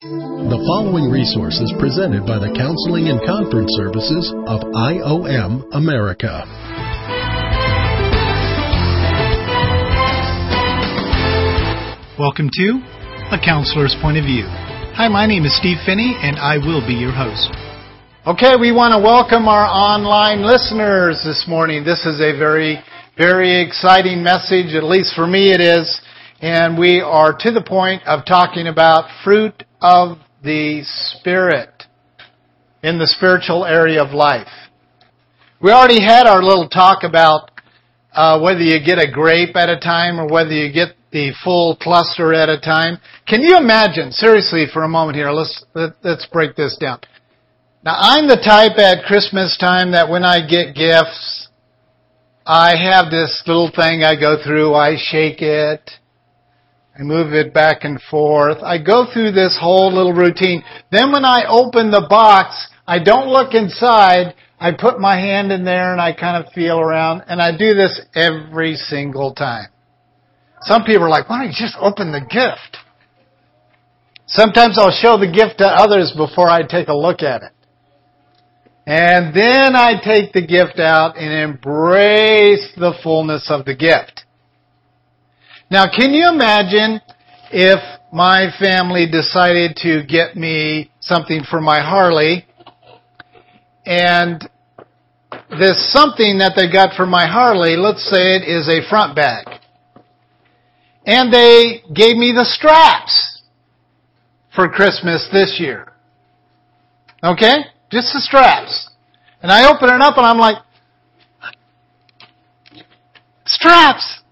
The following resource is presented by the Counseling and Conference Services of IOM America. Welcome to A Counselor's Point of View. Hi, my name is Steve Phinney, and I will be your host. Okay, we want to welcome our online listeners this morning. This is a very, very exciting message, at least for me it is. And we are to the point of talking about fruit of the Spirit in the spiritual area of life. We already had our little talk about uh, whether you get a grape at a time or whether you get the full cluster at a time. Can you imagine, seriously for a moment here, let's, let, us let us break this down. Now I'm the type at Christmas time that when I get gifts, I have this little thing I go through, I shake it, I move it back and forth. I go through this whole little routine. Then when I open the box, I don't look inside. I put my hand in there and I kind of feel around and I do this every single time. Some people are like, why don't you just open the gift? Sometimes I'll show the gift to others before I take a look at it. And then I take the gift out and embrace the fullness of the gift. Now, can you imagine if my family decided to get me something for my Harley and this something that they got for my Harley, let's say it is a front bag. And they gave me the straps for Christmas this year. Okay? Just the straps. And I open it up and I'm like, straps!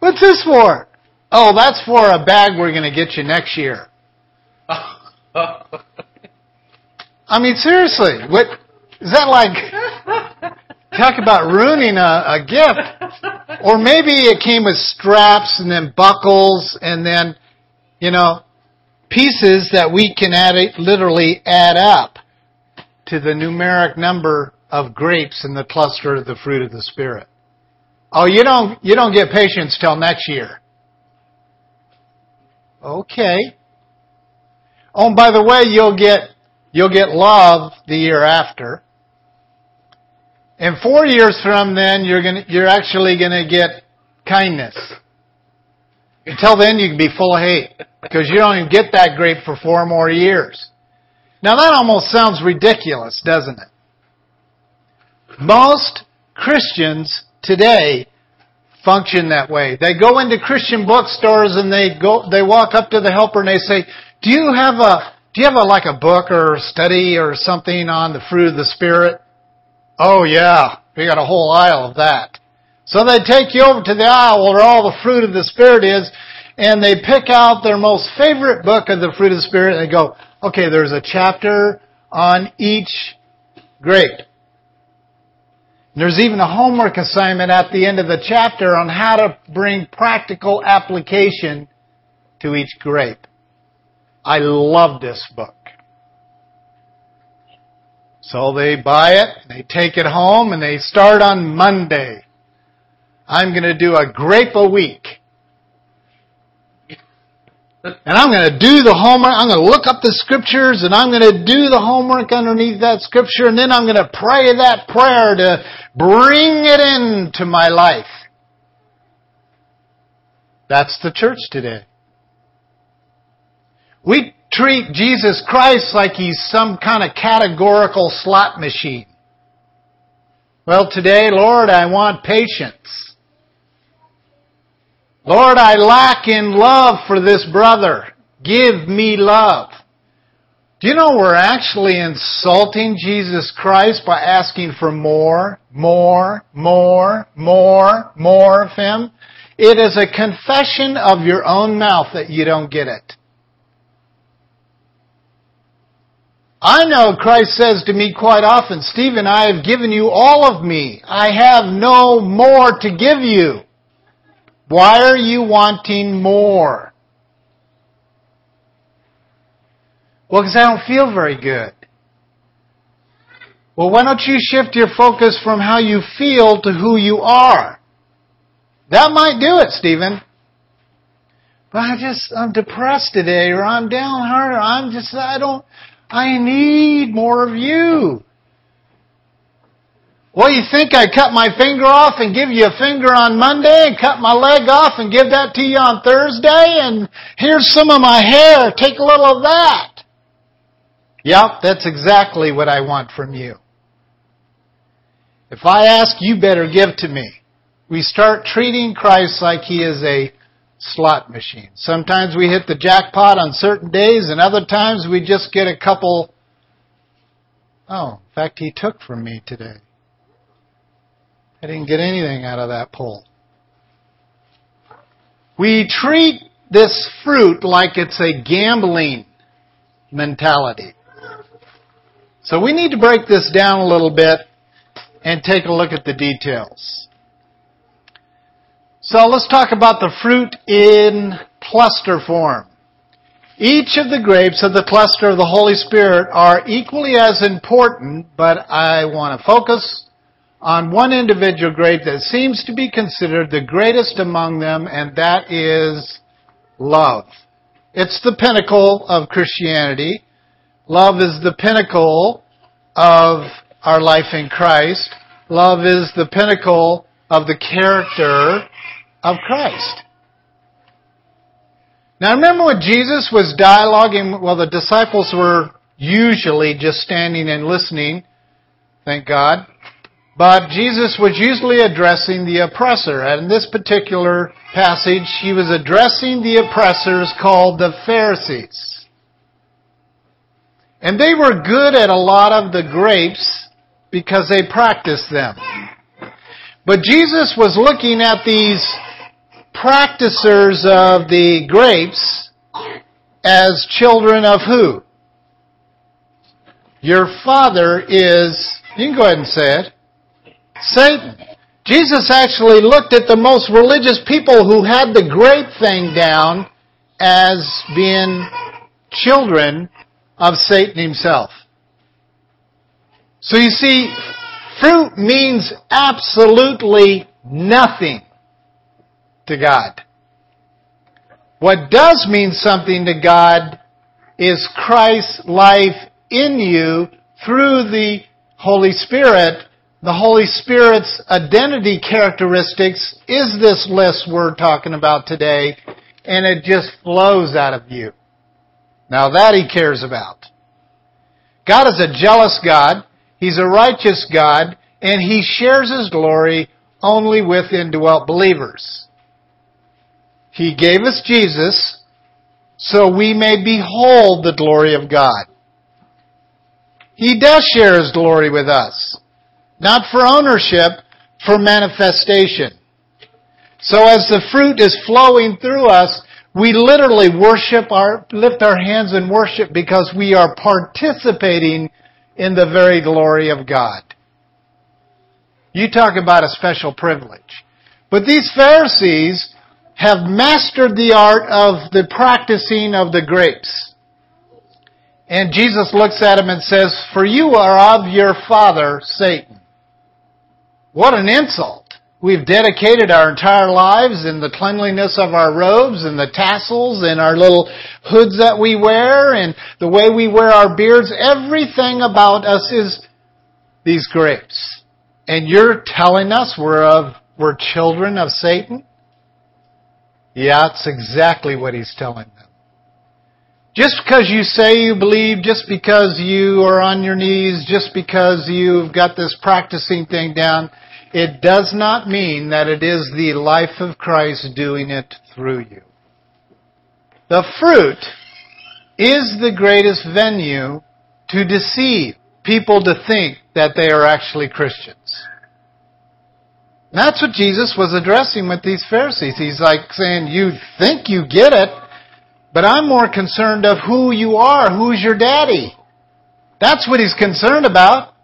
What's this for? Oh, that's for a bag we're going to get you next year. I mean, seriously, what is that like? Talk about ruining a, a gift. Or maybe it came with straps and then buckles and then, you know, pieces that we can add, literally add up to the numeric number of grapes in the cluster of the fruit of the Spirit. Oh, you don't, you don't get patience till next year. Okay. Oh, and by the way, you'll get, you'll get love the year after. And four years from then, you're gonna, you're actually gonna get kindness. Until then, you can be full of hate. Because you don't even get that grape for four more years. Now that almost sounds ridiculous, doesn't it? Most Christians today function that way. They go into Christian bookstores and they go, they walk up to the helper and they say, do you have a, do you have a, like a book or study or something on the fruit of the Spirit? Oh yeah, we got a whole aisle of that. So they take you over to the aisle where all the fruit of the Spirit is and they pick out their most favorite book of the fruit of the Spirit and they go, okay, there's a chapter on each grape. There's even a homework assignment at the end of the chapter on how to bring practical application to each grape. I love this book. So they buy it, they take it home, and they start on Monday. I'm going to do a grape a week. And I'm going to do the homework. I'm going to look up the scriptures and I'm going to do the homework underneath that scripture and then I'm going to pray that prayer to bring it into my life. That's the church today. We treat Jesus Christ like he's some kind of categorical slot machine. Well, today, Lord, I want patience. Lord, I lack in love for this brother. Give me love. Do you know we're actually insulting Jesus Christ by asking for more, more, more, more, more of Him? It is a confession of your own mouth that you don't get it. I know Christ says to me quite often, Stephen, I have given you all of me. I have no more to give you. Why are you wanting more? Well, because I don't feel very good. Well, why don't you shift your focus from how you feel to who you are? That might do it, Stephen. but I just, I'm depressed today, or I'm downhearted, I'm just, I don't, I need more of you. Well, you think I cut my finger off and give you a finger on Monday and cut my leg off and give that to you on Thursday and here's some of my hair, take a little of that. Yep, that's exactly what I want from you. If I ask, you better give to me. We start treating Christ like he is a slot machine. Sometimes we hit the jackpot on certain days and other times we just get a couple, oh, in fact he took from me today. I didn't get anything out of that poll. We treat this fruit like it's a gambling mentality. So we need to break this down a little bit and take a look at the details. So let's talk about the fruit in cluster form. Each of the grapes of the cluster of the Holy Spirit are equally as important, but I want to focus on one individual grape that seems to be considered the greatest among them, and that is love. It's the pinnacle of Christianity. Love is the pinnacle of our life in Christ. Love is the pinnacle of the character of Christ. Now remember when Jesus was dialoguing, well the disciples were usually just standing and listening, thank God, but Jesus was usually addressing the oppressor. And in this particular passage, he was addressing the oppressors called the Pharisees. And they were good at a lot of the grapes because they practiced them. But Jesus was looking at these practicers of the grapes as children of who? Your father is, you can go ahead and say it, Satan. Jesus actually looked at the most religious people who had the grape thing down as being children of Satan himself. So you see, fruit means absolutely nothing to God. What does mean something to God is Christ's life in you through the Holy Spirit. The Holy Spirit's identity characteristics is this list we're talking about today, and it just flows out of you. Now that He cares about. God is a jealous God. He's a righteous God, and He shares His glory only with indwelt believers. He gave us Jesus so we may behold the glory of God. He does share His glory with us. Not for ownership, for manifestation. So as the fruit is flowing through us, we literally worship our, lift our hands in worship because we are participating in the very glory of God. You talk about a special privilege. But these Pharisees have mastered the art of the practicing of the grapes. And Jesus looks at him and says, For you are of your father, Satan. What an insult. We've dedicated our entire lives in the cleanliness of our robes and the tassels and our little hoods that we wear and the way we wear our beards. Everything about us is these grapes. And you're telling us we're of, we're children of Satan? Yeah, that's exactly what he's telling them. Just because you say you believe, just because you are on your knees, just because you've got this practicing thing down, it does not mean that it is the life of Christ doing it through you. The fruit is the greatest venue to deceive people to think that they are actually Christians. That's what Jesus was addressing with these Pharisees. He's like saying, you think you get it, but I'm more concerned of who you are. Who's your daddy? That's what he's concerned about.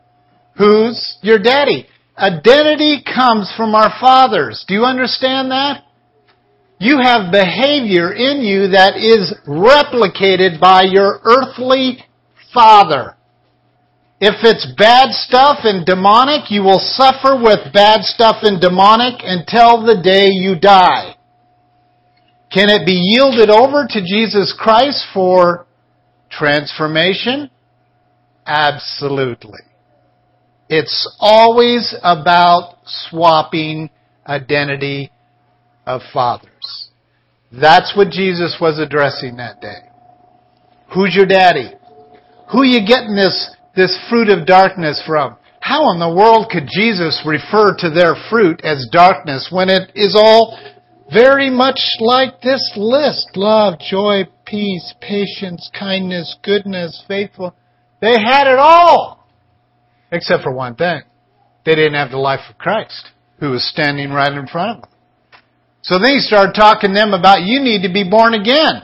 Who's your daddy? Identity comes from our fathers. Do you understand that? You have behavior in you that is replicated by your earthly father. If it's bad stuff and demonic, you will suffer with bad stuff and demonic until the day you die. Can it be yielded over to Jesus Christ for transformation? Absolutely. It's always about swapping identity of fathers. That's what Jesus was addressing that day. Who's your daddy? Who you getting this, this fruit of darkness from? How in the world could Jesus refer to their fruit as darkness when it is all very much like this list? Love, joy, peace, patience, kindness, goodness, faithful. They had it all. Except for one thing. They didn't have the life of Christ, who was standing right in front of them. So then he started talking to them about you need to be born again.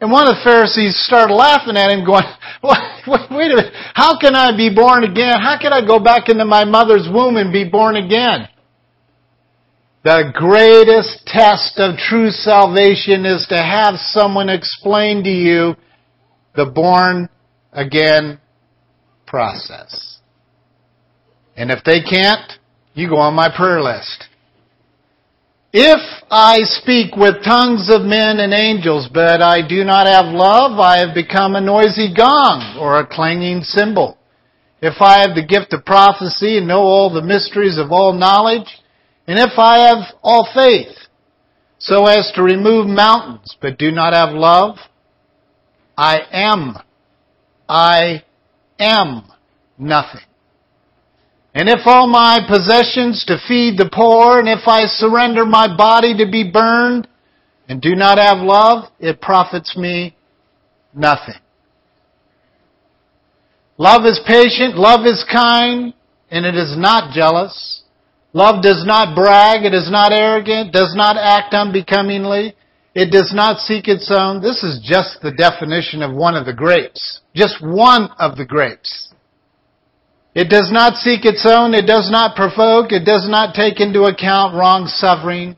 And one of the Pharisees started laughing at him going, wait, wait a minute, how can I be born again? How can I go back into my mother's womb and be born again? The greatest test of true salvation is to have someone explain to you the born again process. And if they can't, you go on my prayer list. If I speak with tongues of men and angels, but I do not have love, I have become a noisy gong or a clanging cymbal. If I have the gift of prophecy and know all the mysteries of all knowledge, and if I have all faith, so as to remove mountains, but do not have love, I am, I am nothing. And if all my possessions to feed the poor, and if I surrender my body to be burned, and do not have love, it profits me nothing. Love is patient, love is kind, and it is not jealous. Love does not brag, it is not arrogant, does not act unbecomingly, it does not seek its own. This is just the definition of one of the grapes. Just one of the grapes. It does not seek its own. It does not provoke. It does not take into account wrong suffering.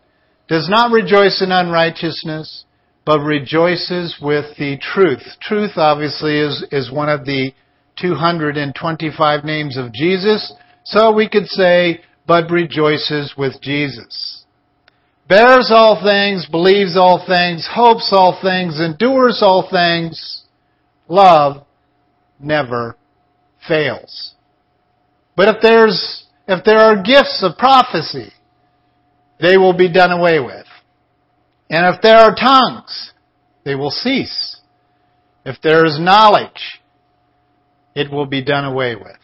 Does not rejoice in unrighteousness, but rejoices with the truth. Truth obviously is, is one of the 225 names of Jesus. So we could say, but rejoices with Jesus. Bears all things, believes all things, hopes all things, endures all things. Love never fails. But if there's, if there are gifts of prophecy, they will be done away with. And if there are tongues, they will cease. If there is knowledge, it will be done away with.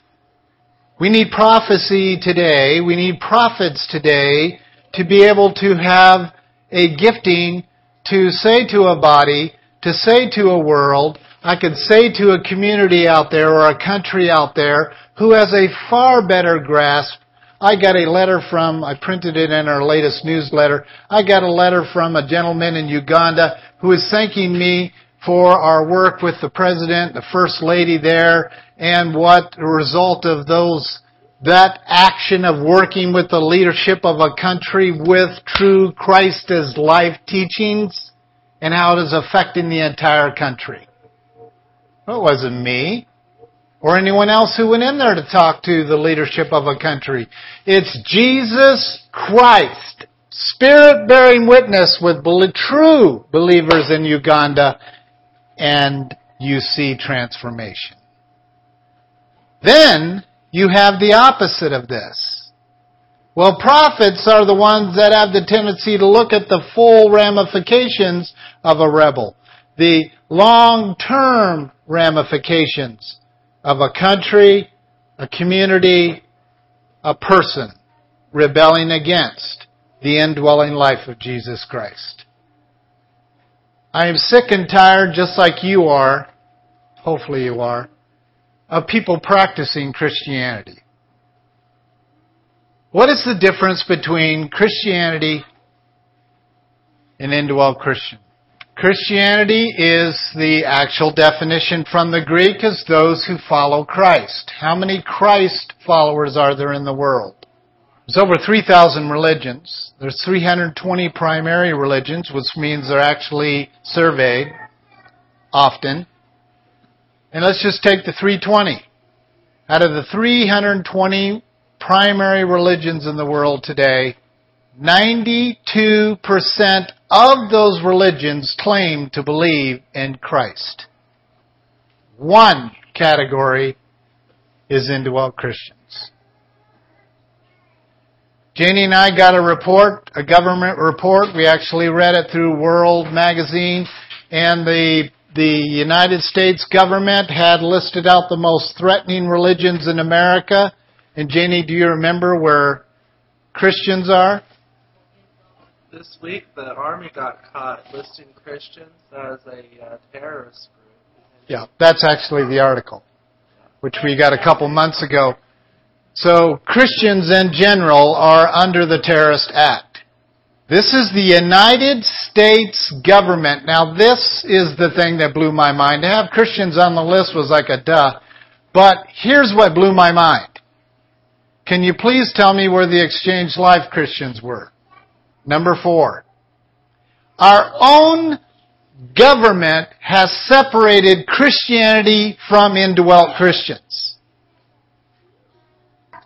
We need prophecy today. We need prophets today to be able to have a gifting to say to a body, to say to a world, I could say to a community out there or a country out there who has a far better grasp. I got a letter from, I printed it in our latest newsletter. I got a letter from a gentleman in Uganda who is thanking me for our work with the president, the first lady there, and what the result of those, that action of working with the leadership of a country with true Christ as life teachings and how it is affecting the entire country. Well, it wasn't me or anyone else who went in there to talk to the leadership of a country. It's Jesus Christ, Spirit bearing witness with true believers in Uganda, and you see transformation. Then you have the opposite of this. Well, prophets are the ones that have the tendency to look at the full ramifications of a rebel. The long-term ramifications of a country, a community, a person rebelling against the indwelling life of Jesus Christ. I am sick and tired, just like you are, hopefully you are, of people practicing Christianity. What is the difference between Christianity and indwell Christian? Christianity is the actual definition from the Greek as those who follow Christ. How many Christ followers are there in the world? There's over 3,000 religions. There's 320 primary religions, which means they're actually surveyed often. And let's just take the 320. Out of the 320 primary religions in the world today, 92% of those religions claim to believe in Christ. One category is indwelt Christians. Janie and I got a report, a government report. We actually read it through World Magazine, and the the United States government had listed out the most threatening religions in America. And Janie, do you remember where Christians are? This week, the Army got caught listing Christians as a uh, terrorist group. Yeah, that's actually the article, which we got a couple months ago. So Christians in general are under the Terrorist Act. This is the United States government. Now this is the thing that blew my mind. To have Christians on the list was like a duh. But here's what blew my mind. Can you please tell me where the Exchange Life Christians were? Number four. Our own government has separated Christianity from indwelt Christians.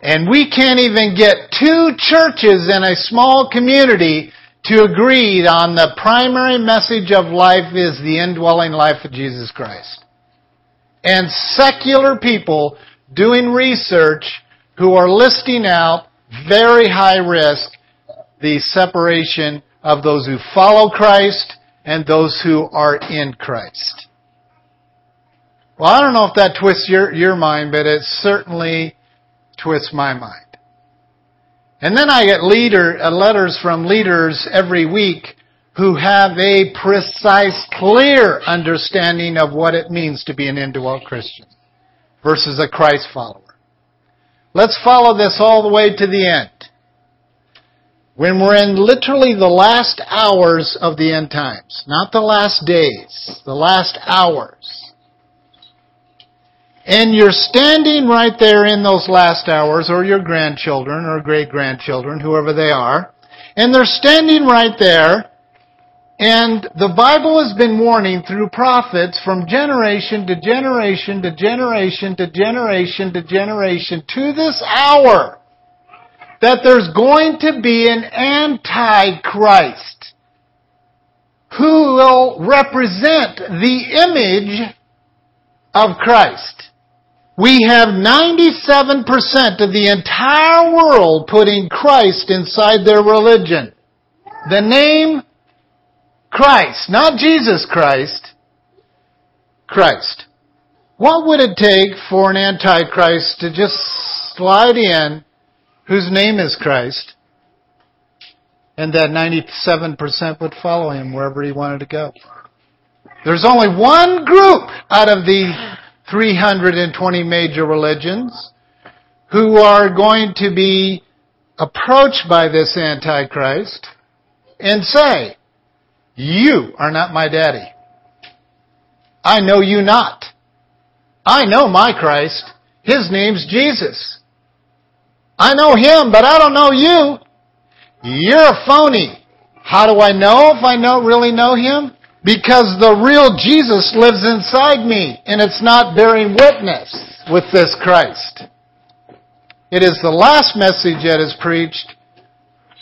And we can't even get two churches in a small community to agree on the primary message of life is the indwelling life of Jesus Christ. And secular people doing research who are listing out very high risk the separation of those who follow Christ and those who are in Christ. Well, I don't know if that twists your, your mind, but it certainly twists my mind. And then I get leader, uh, letters from leaders every week who have a precise, clear understanding of what it means to be an indwelt Christian versus a Christ follower. Let's follow this all the way to the end. When we're in literally the last hours of the end times, not the last days, the last hours. And you're standing right there in those last hours, or your grandchildren, or great grandchildren, whoever they are, and they're standing right there, and the Bible has been warning through prophets from generation to generation to generation to generation to generation to this hour that there's going to be an antichrist who will represent the image of Christ. We have 97% of the entire world putting Christ inside their religion. The name Christ, not Jesus Christ, Christ. What would it take for an antichrist to just slide in whose name is Christ and that 97% would follow him wherever he wanted to go? There's only one group out of the 320 major religions who are going to be approached by this Antichrist and say, you are not my daddy. I know you not. I know my Christ. His name's Jesus. I know him, but I don't know you. You're a phony. How do I know if I don't really know him? Because the real Jesus lives inside me and it's not bearing witness with this Christ. It is the last message that is preached,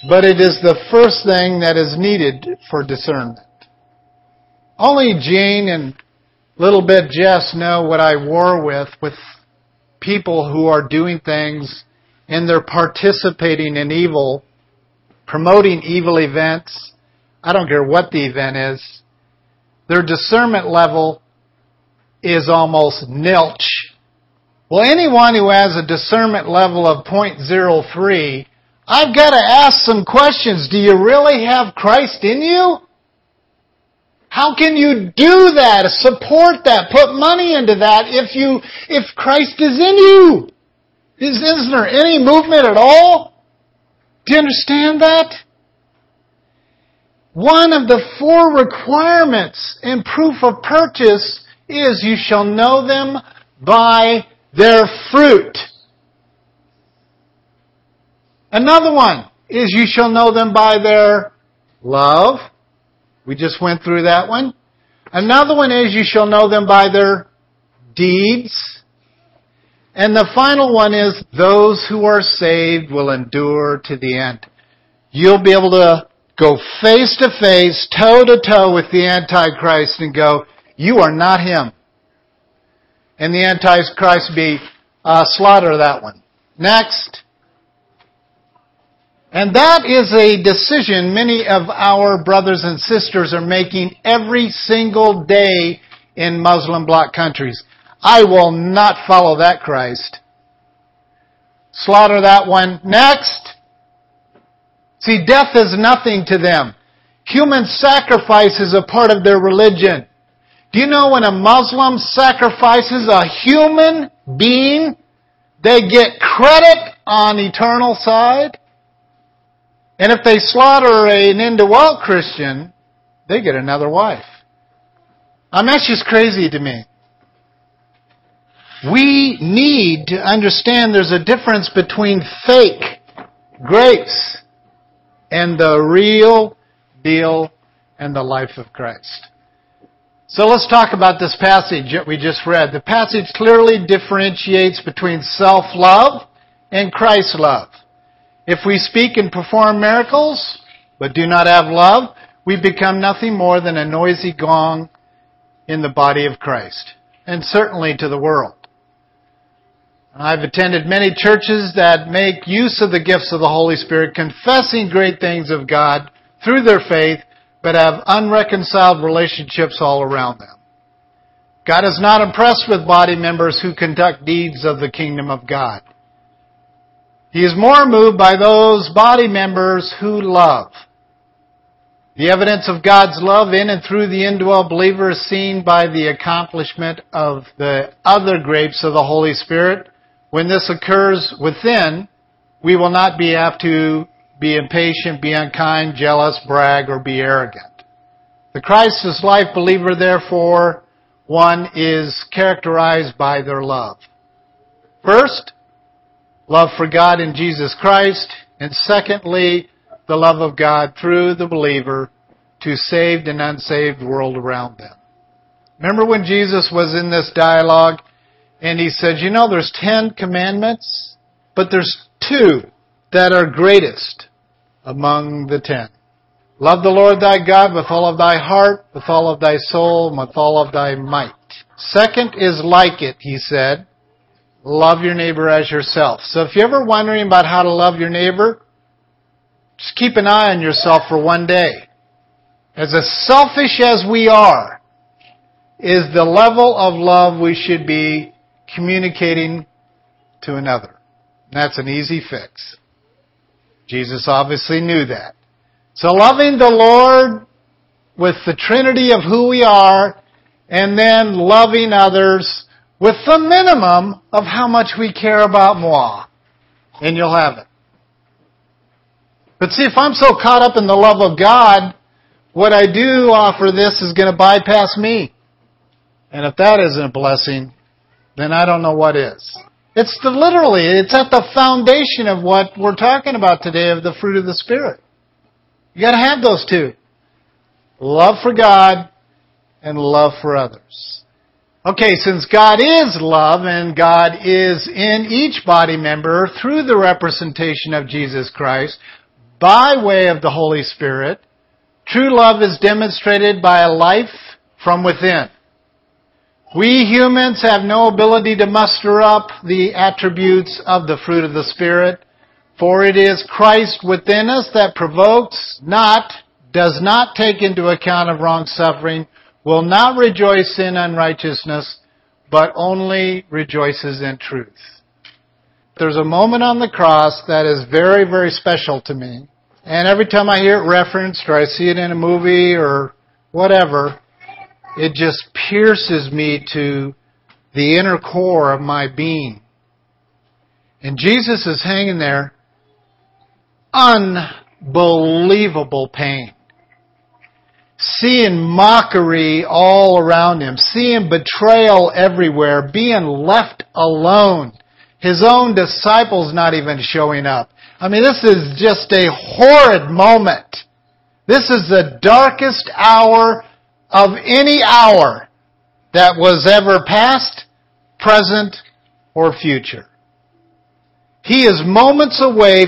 but it is the first thing that is needed for discernment. Only Jane and little bit Jess know what I war with, with people who are doing things and they're participating in evil, promoting evil events. I don't care what the event is their discernment level is almost nilch. Well, anyone who has a discernment level of 0.03, I've got to ask some questions. Do you really have Christ in you? How can you do that, support that, put money into that if you, if Christ is in you? Is, isn't there any movement at all? Do you understand that? One of the four requirements in proof of purchase is you shall know them by their fruit. Another one is you shall know them by their love. We just went through that one. Another one is you shall know them by their deeds. And the final one is those who are saved will endure to the end. you'll be able to go face to face, toe to toe with the Antichrist and go, you are not him. And the Antichrist be, uh, slaughter that one. Next. And that is a decision many of our brothers and sisters are making every single day in Muslim bloc countries. I will not follow that Christ. Slaughter that one. Next. See, death is nothing to them. Human sacrifice is a part of their religion. Do you know when a Muslim sacrifices a human being, they get credit on eternal side? And if they slaughter an indwelt Christian, they get another wife. I mean, that's just crazy to me. We need to understand there's a difference between fake grace and the real deal and the life of Christ. So let's talk about this passage that we just read. The passage clearly differentiates between self-love and Christ's love. If we speak and perform miracles, but do not have love, we become nothing more than a noisy gong in the body of Christ, and certainly to the world. I've attended many churches that make use of the gifts of the Holy Spirit, confessing great things of God through their faith, but have unreconciled relationships all around them. God is not impressed with body members who conduct deeds of the kingdom of God. He is more moved by those body members who love. The evidence of God's love in and through the indwelt believer is seen by the accomplishment of the other grapes of the Holy Spirit. When this occurs within, we will not be apt to be impatient, be unkind, jealous, brag, or be arrogant. The Christless life believer, therefore, one is characterized by their love. First, love for God in Jesus Christ, and secondly, the love of God through the believer to saved and unsaved world around them. Remember when Jesus was in this dialogue and he said, you know, there's ten commandments, but there's two that are greatest among the ten. Love the Lord thy God with all of thy heart, with all of thy soul, and with all of thy might. Second is like it, he said. Love your neighbor as yourself. So if you're ever wondering about how to love your neighbor, just keep an eye on yourself for one day. As as selfish as we are, is the level of love we should be communicating to another. And that's an easy fix. Jesus obviously knew that. So loving the Lord with the trinity of who we are, and then loving others with the minimum of how much we care about moi. And you'll have it. But see, if I'm so caught up in the love of God, what I do offer this is going to bypass me. And if that isn't a blessing, then I don't know what is. It's the, literally, it's at the foundation of what we're talking about today of the fruit of the Spirit. You gotta have those two. Love for God and love for others. Okay, since God is love and God is in each body member through the representation of Jesus Christ, by way of the Holy Spirit, true love is demonstrated by a life from within. We humans have no ability to muster up the attributes of the fruit of the Spirit, for it is Christ within us that provokes, not, does not take into account of wrong suffering, will not rejoice in unrighteousness, but only rejoices in truth. There's a moment on the cross that is very, very special to me. And every time I hear it referenced or I see it in a movie or whatever, it just pierces me to the inner core of my being. And Jesus is hanging there, unbelievable pain. Seeing mockery all around him, seeing betrayal everywhere, being left alone. His own disciples not even showing up. I mean, this is just a horrid moment. This is the darkest hour of any hour that was ever past, present, or future. He is moments away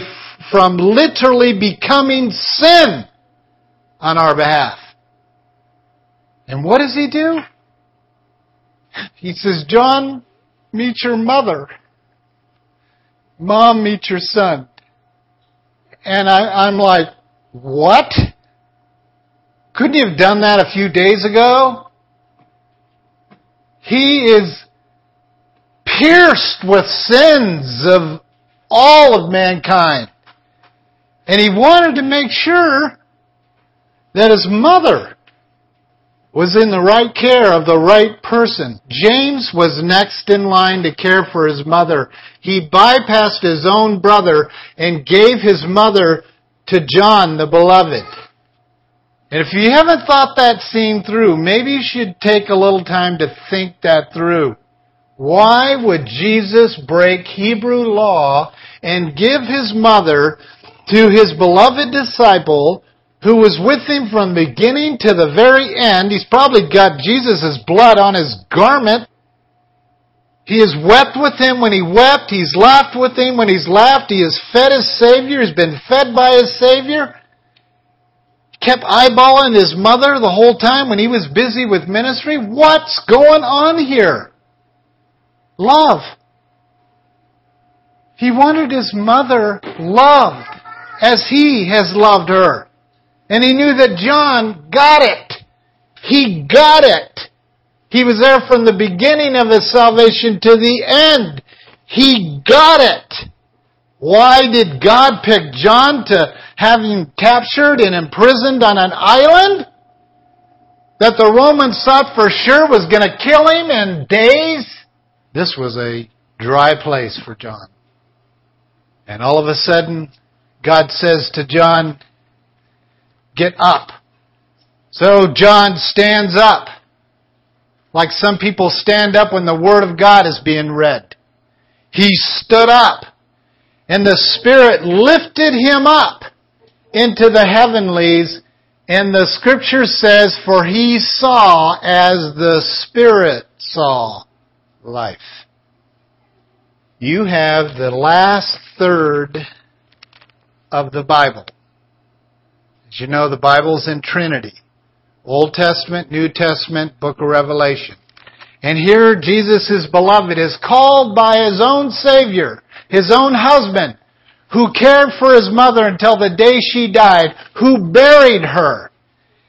from literally becoming sin on our behalf. And what does he do? He says, John, meet your mother. Mom, meet your son. And I, I'm like, what? Couldn't you have done that a few days ago? He is pierced with sins of all of mankind. And he wanted to make sure that his mother was in the right care of the right person. James was next in line to care for his mother. He bypassed his own brother and gave his mother to John the beloved. And if you haven't thought that scene through, maybe you should take a little time to think that through. Why would Jesus break Hebrew law and give his mother to his beloved disciple who was with him from beginning to the very end? He's probably got Jesus' blood on his garment. He has wept with him when he wept. He's laughed with him when he's laughed. He has fed his Savior. He's been fed by his Savior kept eyeballing his mother the whole time when he was busy with ministry? What's going on here? Love. He wanted his mother loved as he has loved her. And he knew that John got it. He got it. He was there from the beginning of his salvation to the end. He got it. Why did God pick John to have him captured and imprisoned on an island? That the Romans thought for sure was going to kill him in days? This was a dry place for John. And all of a sudden, God says to John, get up. So John stands up. Like some people stand up when the Word of God is being read. He stood up and the Spirit lifted him up into the heavenlies, and the scripture says, for he saw as the Spirit saw life. You have the last third of the Bible. As you know, the Bible's in Trinity. Old Testament, New Testament, Book of Revelation. And here Jesus, beloved, is called by his own Savior his own husband, who cared for his mother until the day she died, who buried her.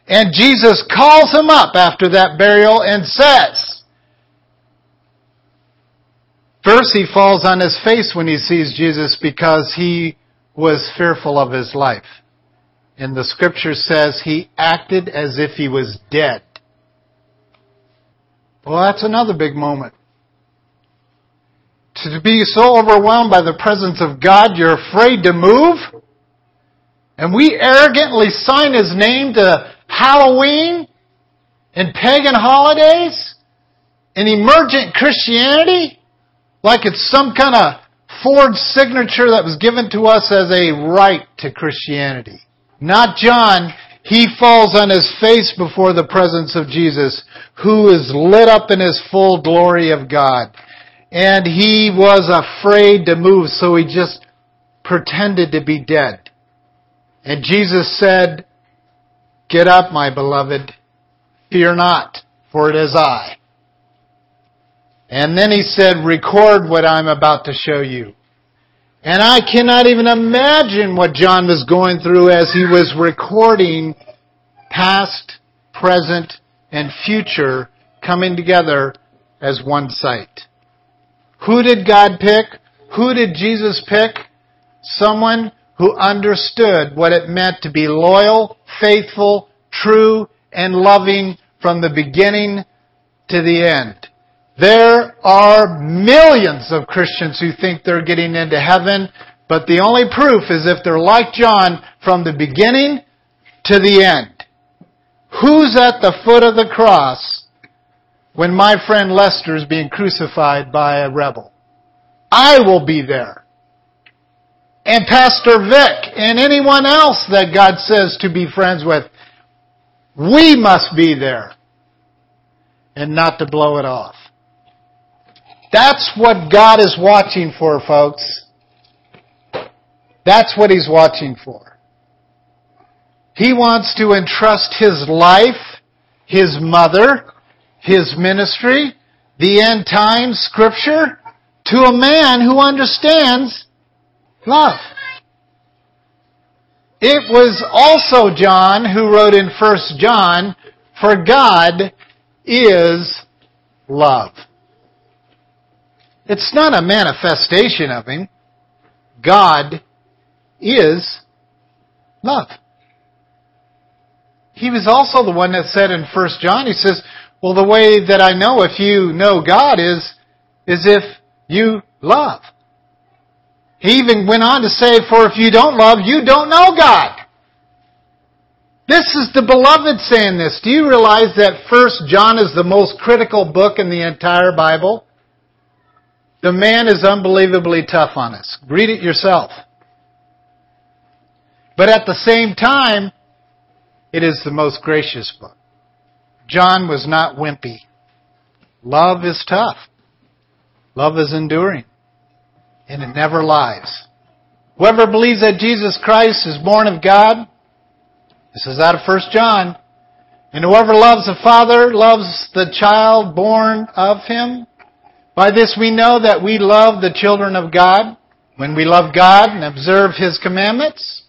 And Jesus calls him up after that burial and says, First, he falls on his face when he sees Jesus because he was fearful of his life. And the scripture says he acted as if he was dead. Well, that's another big moment to be so overwhelmed by the presence of God, you're afraid to move? And we arrogantly sign His name to Halloween and pagan holidays and emergent Christianity like it's some kind of forged signature that was given to us as a right to Christianity. Not John. He falls on his face before the presence of Jesus, who is lit up in his full glory of God and he was afraid to move, so he just pretended to be dead. And Jesus said, Get up, my beloved. Fear not, for it is I. And then he said, Record what I'm about to show you. And I cannot even imagine what John was going through as he was recording past, present, and future coming together as one sight. Who did God pick? Who did Jesus pick? Someone who understood what it meant to be loyal, faithful, true, and loving from the beginning to the end. There are millions of Christians who think they're getting into heaven, but the only proof is if they're like John from the beginning to the end. Who's at the foot of the cross when my friend Lester is being crucified by a rebel. I will be there. And Pastor Vic and anyone else that God says to be friends with, we must be there and not to blow it off. That's what God is watching for, folks. That's what he's watching for. He wants to entrust his life, his mother, his ministry, the end times scripture to a man who understands love. It was also John who wrote in 1 John, for God is love. It's not a manifestation of Him. God is love. He was also the one that said in 1 John, he says, well, the way that I know if you know God is, is if you love. He even went on to say, for if you don't love, you don't know God. This is the beloved saying this. Do you realize that First John is the most critical book in the entire Bible? The man is unbelievably tough on us. Read it yourself. But at the same time, it is the most gracious book. John was not wimpy. Love is tough. Love is enduring. And it never lies. Whoever believes that Jesus Christ is born of God, this is out of 1 John, and whoever loves the Father loves the child born of him. By this we know that we love the children of God when we love God and observe His commandments.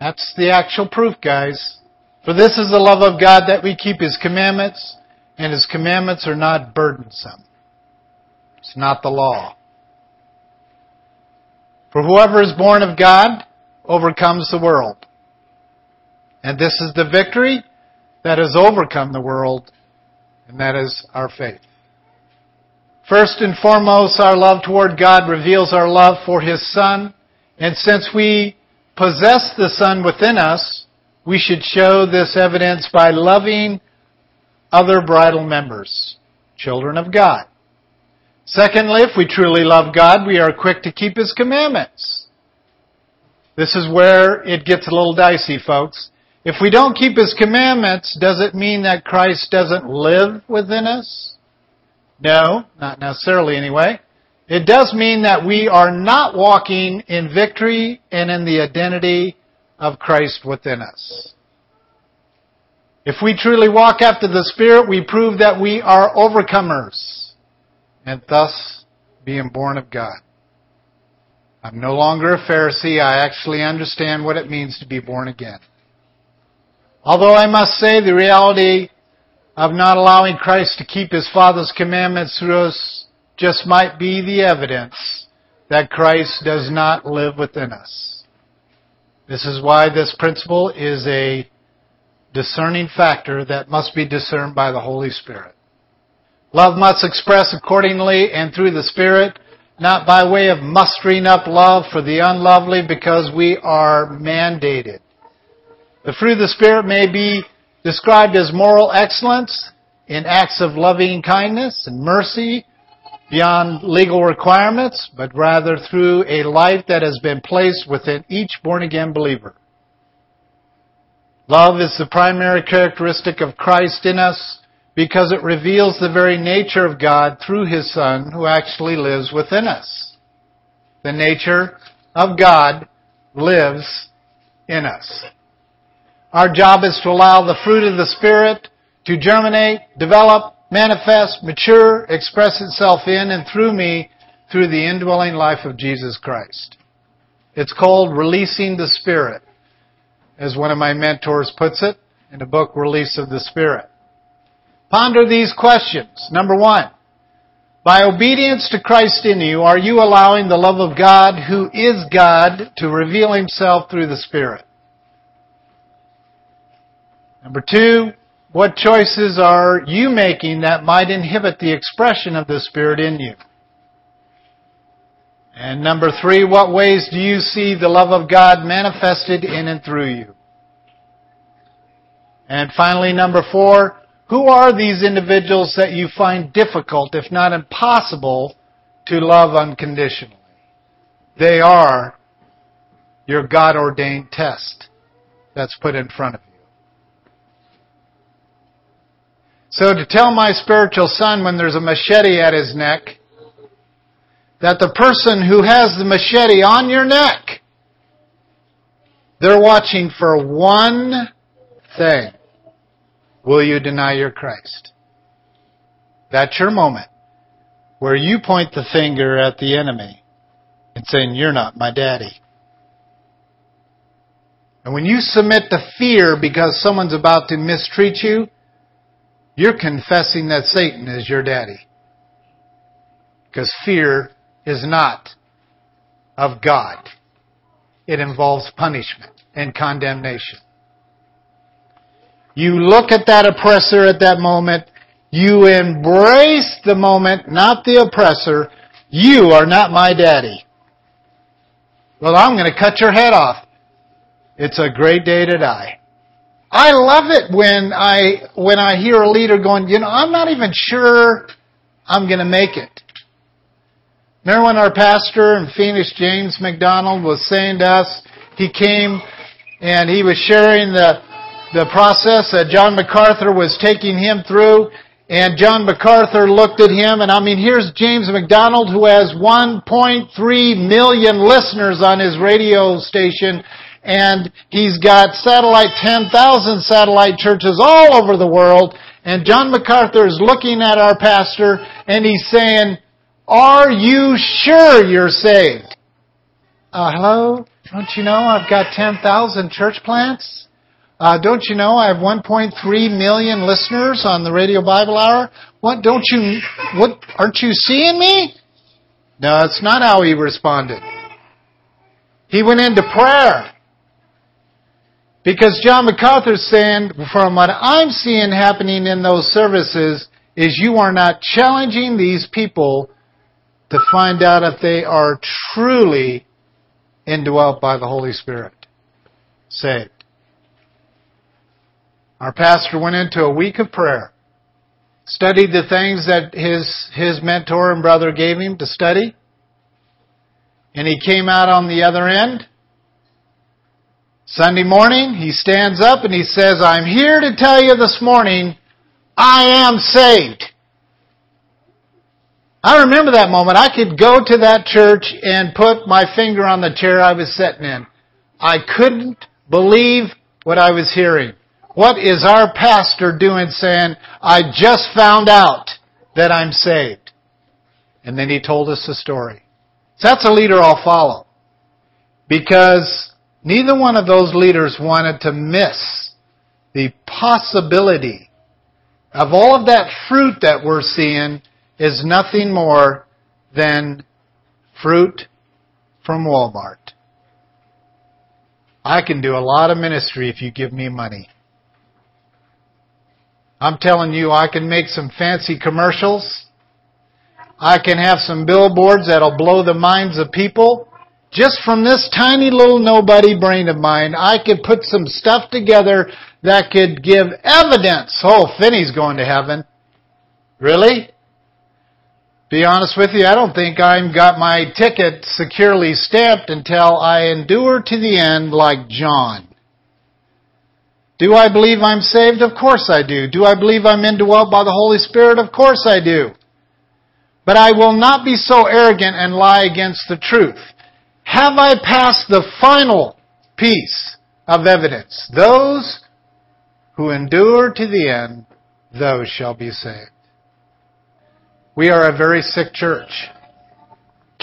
That's the actual proof, guys. For this is the love of God that we keep His commandments, and His commandments are not burdensome. It's not the law. For whoever is born of God overcomes the world. And this is the victory that has overcome the world, and that is our faith. First and foremost, our love toward God reveals our love for His Son, and since we possess the Son within us, we should show this evidence by loving other bridal members, children of God. Secondly, if we truly love God, we are quick to keep His commandments. This is where it gets a little dicey, folks. If we don't keep His commandments, does it mean that Christ doesn't live within us? No, not necessarily anyway. It does mean that we are not walking in victory and in the identity of Christ within us. If we truly walk after the Spirit, we prove that we are overcomers and thus being born of God. I'm no longer a Pharisee. I actually understand what it means to be born again. Although I must say the reality of not allowing Christ to keep His Father's commandments through us just might be the evidence that Christ does not live within us. This is why this principle is a discerning factor that must be discerned by the Holy Spirit. Love must express accordingly and through the Spirit, not by way of mustering up love for the unlovely because we are mandated. The fruit of the Spirit may be described as moral excellence in acts of loving kindness and mercy beyond legal requirements, but rather through a life that has been placed within each born again believer. Love is the primary characteristic of Christ in us because it reveals the very nature of God through His Son who actually lives within us. The nature of God lives in us. Our job is to allow the fruit of the Spirit to germinate, develop, manifest, mature, express itself in and through me through the indwelling life of Jesus Christ. It's called releasing the Spirit, as one of my mentors puts it in the book Release of the Spirit. Ponder these questions. Number one, by obedience to Christ in you, are you allowing the love of God, who is God, to reveal Himself through the Spirit? Number two, what choices are you making that might inhibit the expression of the Spirit in you? And number three, what ways do you see the love of God manifested in and through you? And finally, number four, who are these individuals that you find difficult, if not impossible, to love unconditionally? They are your God ordained test that's put in front of you. So to tell my spiritual son when there's a machete at his neck, that the person who has the machete on your neck They're watching for one thing. Will you deny your Christ? That's your moment where you point the finger at the enemy and saying, you're not my daddy. And when you submit to fear because someone's about to mistreat you, you're confessing that Satan is your daddy. Because fear is not of God. It involves punishment and condemnation. You look at that oppressor at that moment. You embrace the moment, not the oppressor. You are not my daddy. Well, I'm going to cut your head off. It's a great day to die. I love it when I, when I hear a leader going, you know, I'm not even sure I'm going to make it. Remember when our pastor in Phoenix, James MacDonald, was saying to us, he came and he was sharing the, the process that John MacArthur was taking him through. And John MacArthur looked at him and I mean, here's James MacDonald who has 1.3 million listeners on his radio station and he's got satellite, 10,000 satellite churches all over the world. And John MacArthur is looking at our pastor and he's saying, are you sure you're saved? Uh, hello? Don't you know I've got 10,000 church plants? Uh, don't you know I have 1.3 million listeners on the Radio Bible Hour? What, don't you, what, aren't you seeing me? No, it's not how he responded. He went into prayer. Because John MacArthur's saying, from what I'm seeing happening in those services, is you are not challenging these people to find out if they are truly indwelt by the Holy Spirit. Saved. Our pastor went into a week of prayer, studied the things that his, his mentor and brother gave him to study, and he came out on the other end. Sunday morning, he stands up and he says, I'm here to tell you this morning, I am saved. I remember that moment. I could go to that church and put my finger on the chair I was sitting in. I couldn't believe what I was hearing. What is our pastor doing saying, I just found out that I'm saved? And then he told us the story. So that's a leader I'll follow. Because neither one of those leaders wanted to miss the possibility of all of that fruit that we're seeing is nothing more than fruit from Walmart. I can do a lot of ministry if you give me money. I'm telling you, I can make some fancy commercials. I can have some billboards that'll blow the minds of people. Just from this tiny little nobody brain of mine, I could put some stuff together that could give evidence. Oh, Phinney's going to heaven. Really? be honest with you, I don't think I've got my ticket securely stamped until I endure to the end like John. Do I believe I'm saved? Of course I do. Do I believe I'm indwelt by the Holy Spirit? Of course I do. But I will not be so arrogant and lie against the truth. Have I passed the final piece of evidence? Those who endure to the end, those shall be saved. We are a very sick church.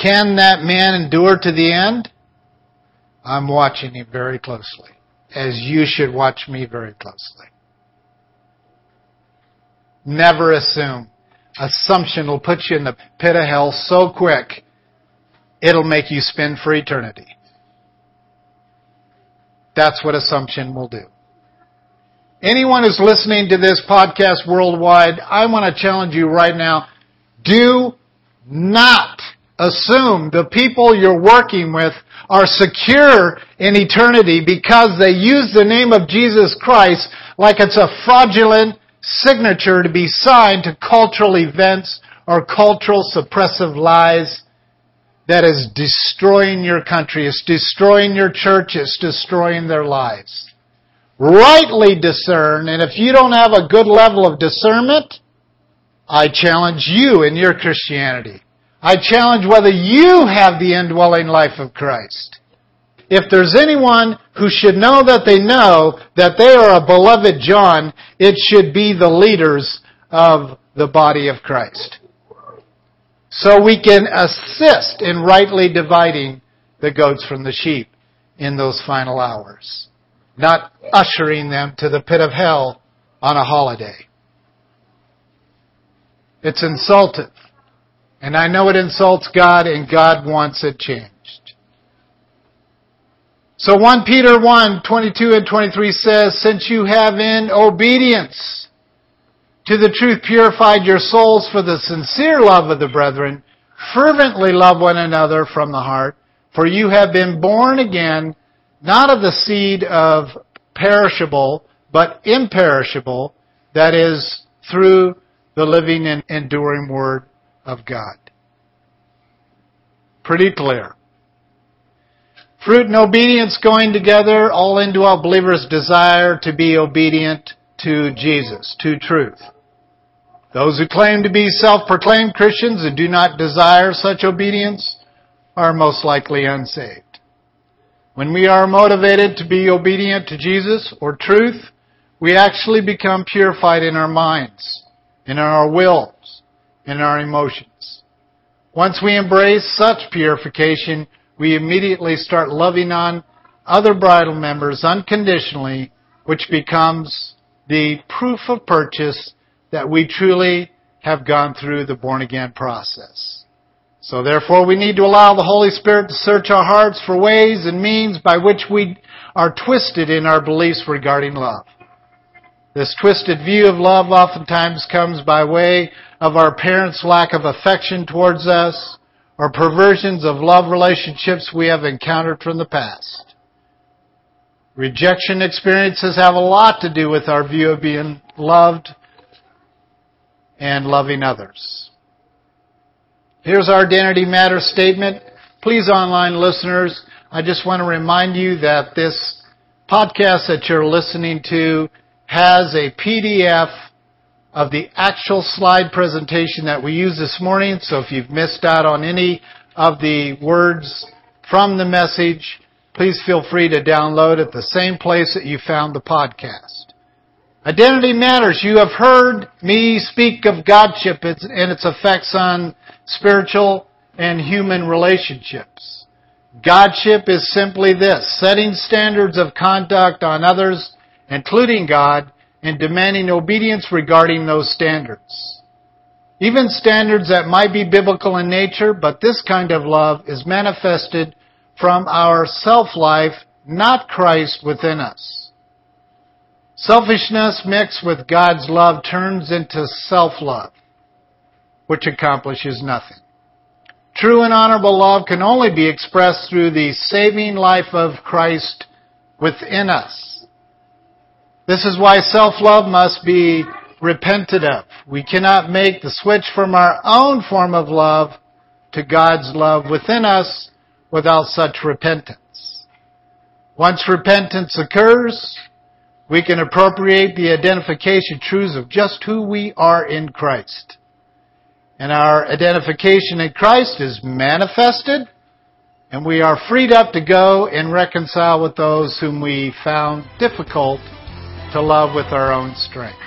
Can that man endure to the end? I'm watching him very closely, as you should watch me very closely. Never assume. Assumption will put you in the pit of hell so quick, it'll make you spin for eternity. That's what assumption will do. Anyone who's listening to this podcast worldwide, I want to challenge you right now do not assume the people you're working with are secure in eternity because they use the name of Jesus Christ like it's a fraudulent signature to be signed to cultural events or cultural suppressive lies that is destroying your country, it's destroying your church, it's destroying their lives. Rightly discern, and if you don't have a good level of discernment, I challenge you in your Christianity. I challenge whether you have the indwelling life of Christ. If there's anyone who should know that they know that they are a beloved John, it should be the leaders of the body of Christ. So we can assist in rightly dividing the goats from the sheep in those final hours, not ushering them to the pit of hell on a holiday. It's insultive. And I know it insults God and God wants it changed. So 1 Peter 1, 22 and 23 says, Since you have in obedience to the truth purified your souls for the sincere love of the brethren, fervently love one another from the heart, for you have been born again, not of the seed of perishable, but imperishable, that is, through the living and enduring Word of God. Pretty clear. Fruit and obedience going together, all a believer's desire to be obedient to Jesus, to truth. Those who claim to be self-proclaimed Christians and do not desire such obedience are most likely unsaved. When we are motivated to be obedient to Jesus or truth, we actually become purified in our minds in our wills, in our emotions. Once we embrace such purification, we immediately start loving on other bridal members unconditionally, which becomes the proof of purchase that we truly have gone through the born again process. So therefore we need to allow the Holy Spirit to search our hearts for ways and means by which we are twisted in our beliefs regarding love. This twisted view of love oftentimes comes by way of our parents' lack of affection towards us or perversions of love relationships we have encountered from the past. Rejection experiences have a lot to do with our view of being loved and loving others. Here's our Identity matter statement. Please, online listeners, I just want to remind you that this podcast that you're listening to has a PDF of the actual slide presentation that we used this morning. So if you've missed out on any of the words from the message, please feel free to download at the same place that you found the podcast. Identity matters. You have heard me speak of Godship and its effects on spiritual and human relationships. Godship is simply this, setting standards of conduct on others including God, and demanding obedience regarding those standards. Even standards that might be biblical in nature, but this kind of love is manifested from our self-life, not Christ within us. Selfishness mixed with God's love turns into self-love, which accomplishes nothing. True and honorable love can only be expressed through the saving life of Christ within us. This is why self-love must be repented of. We cannot make the switch from our own form of love to God's love within us without such repentance. Once repentance occurs, we can appropriate the identification truths of just who we are in Christ. And our identification in Christ is manifested, and we are freed up to go and reconcile with those whom we found difficult to love with our own strength.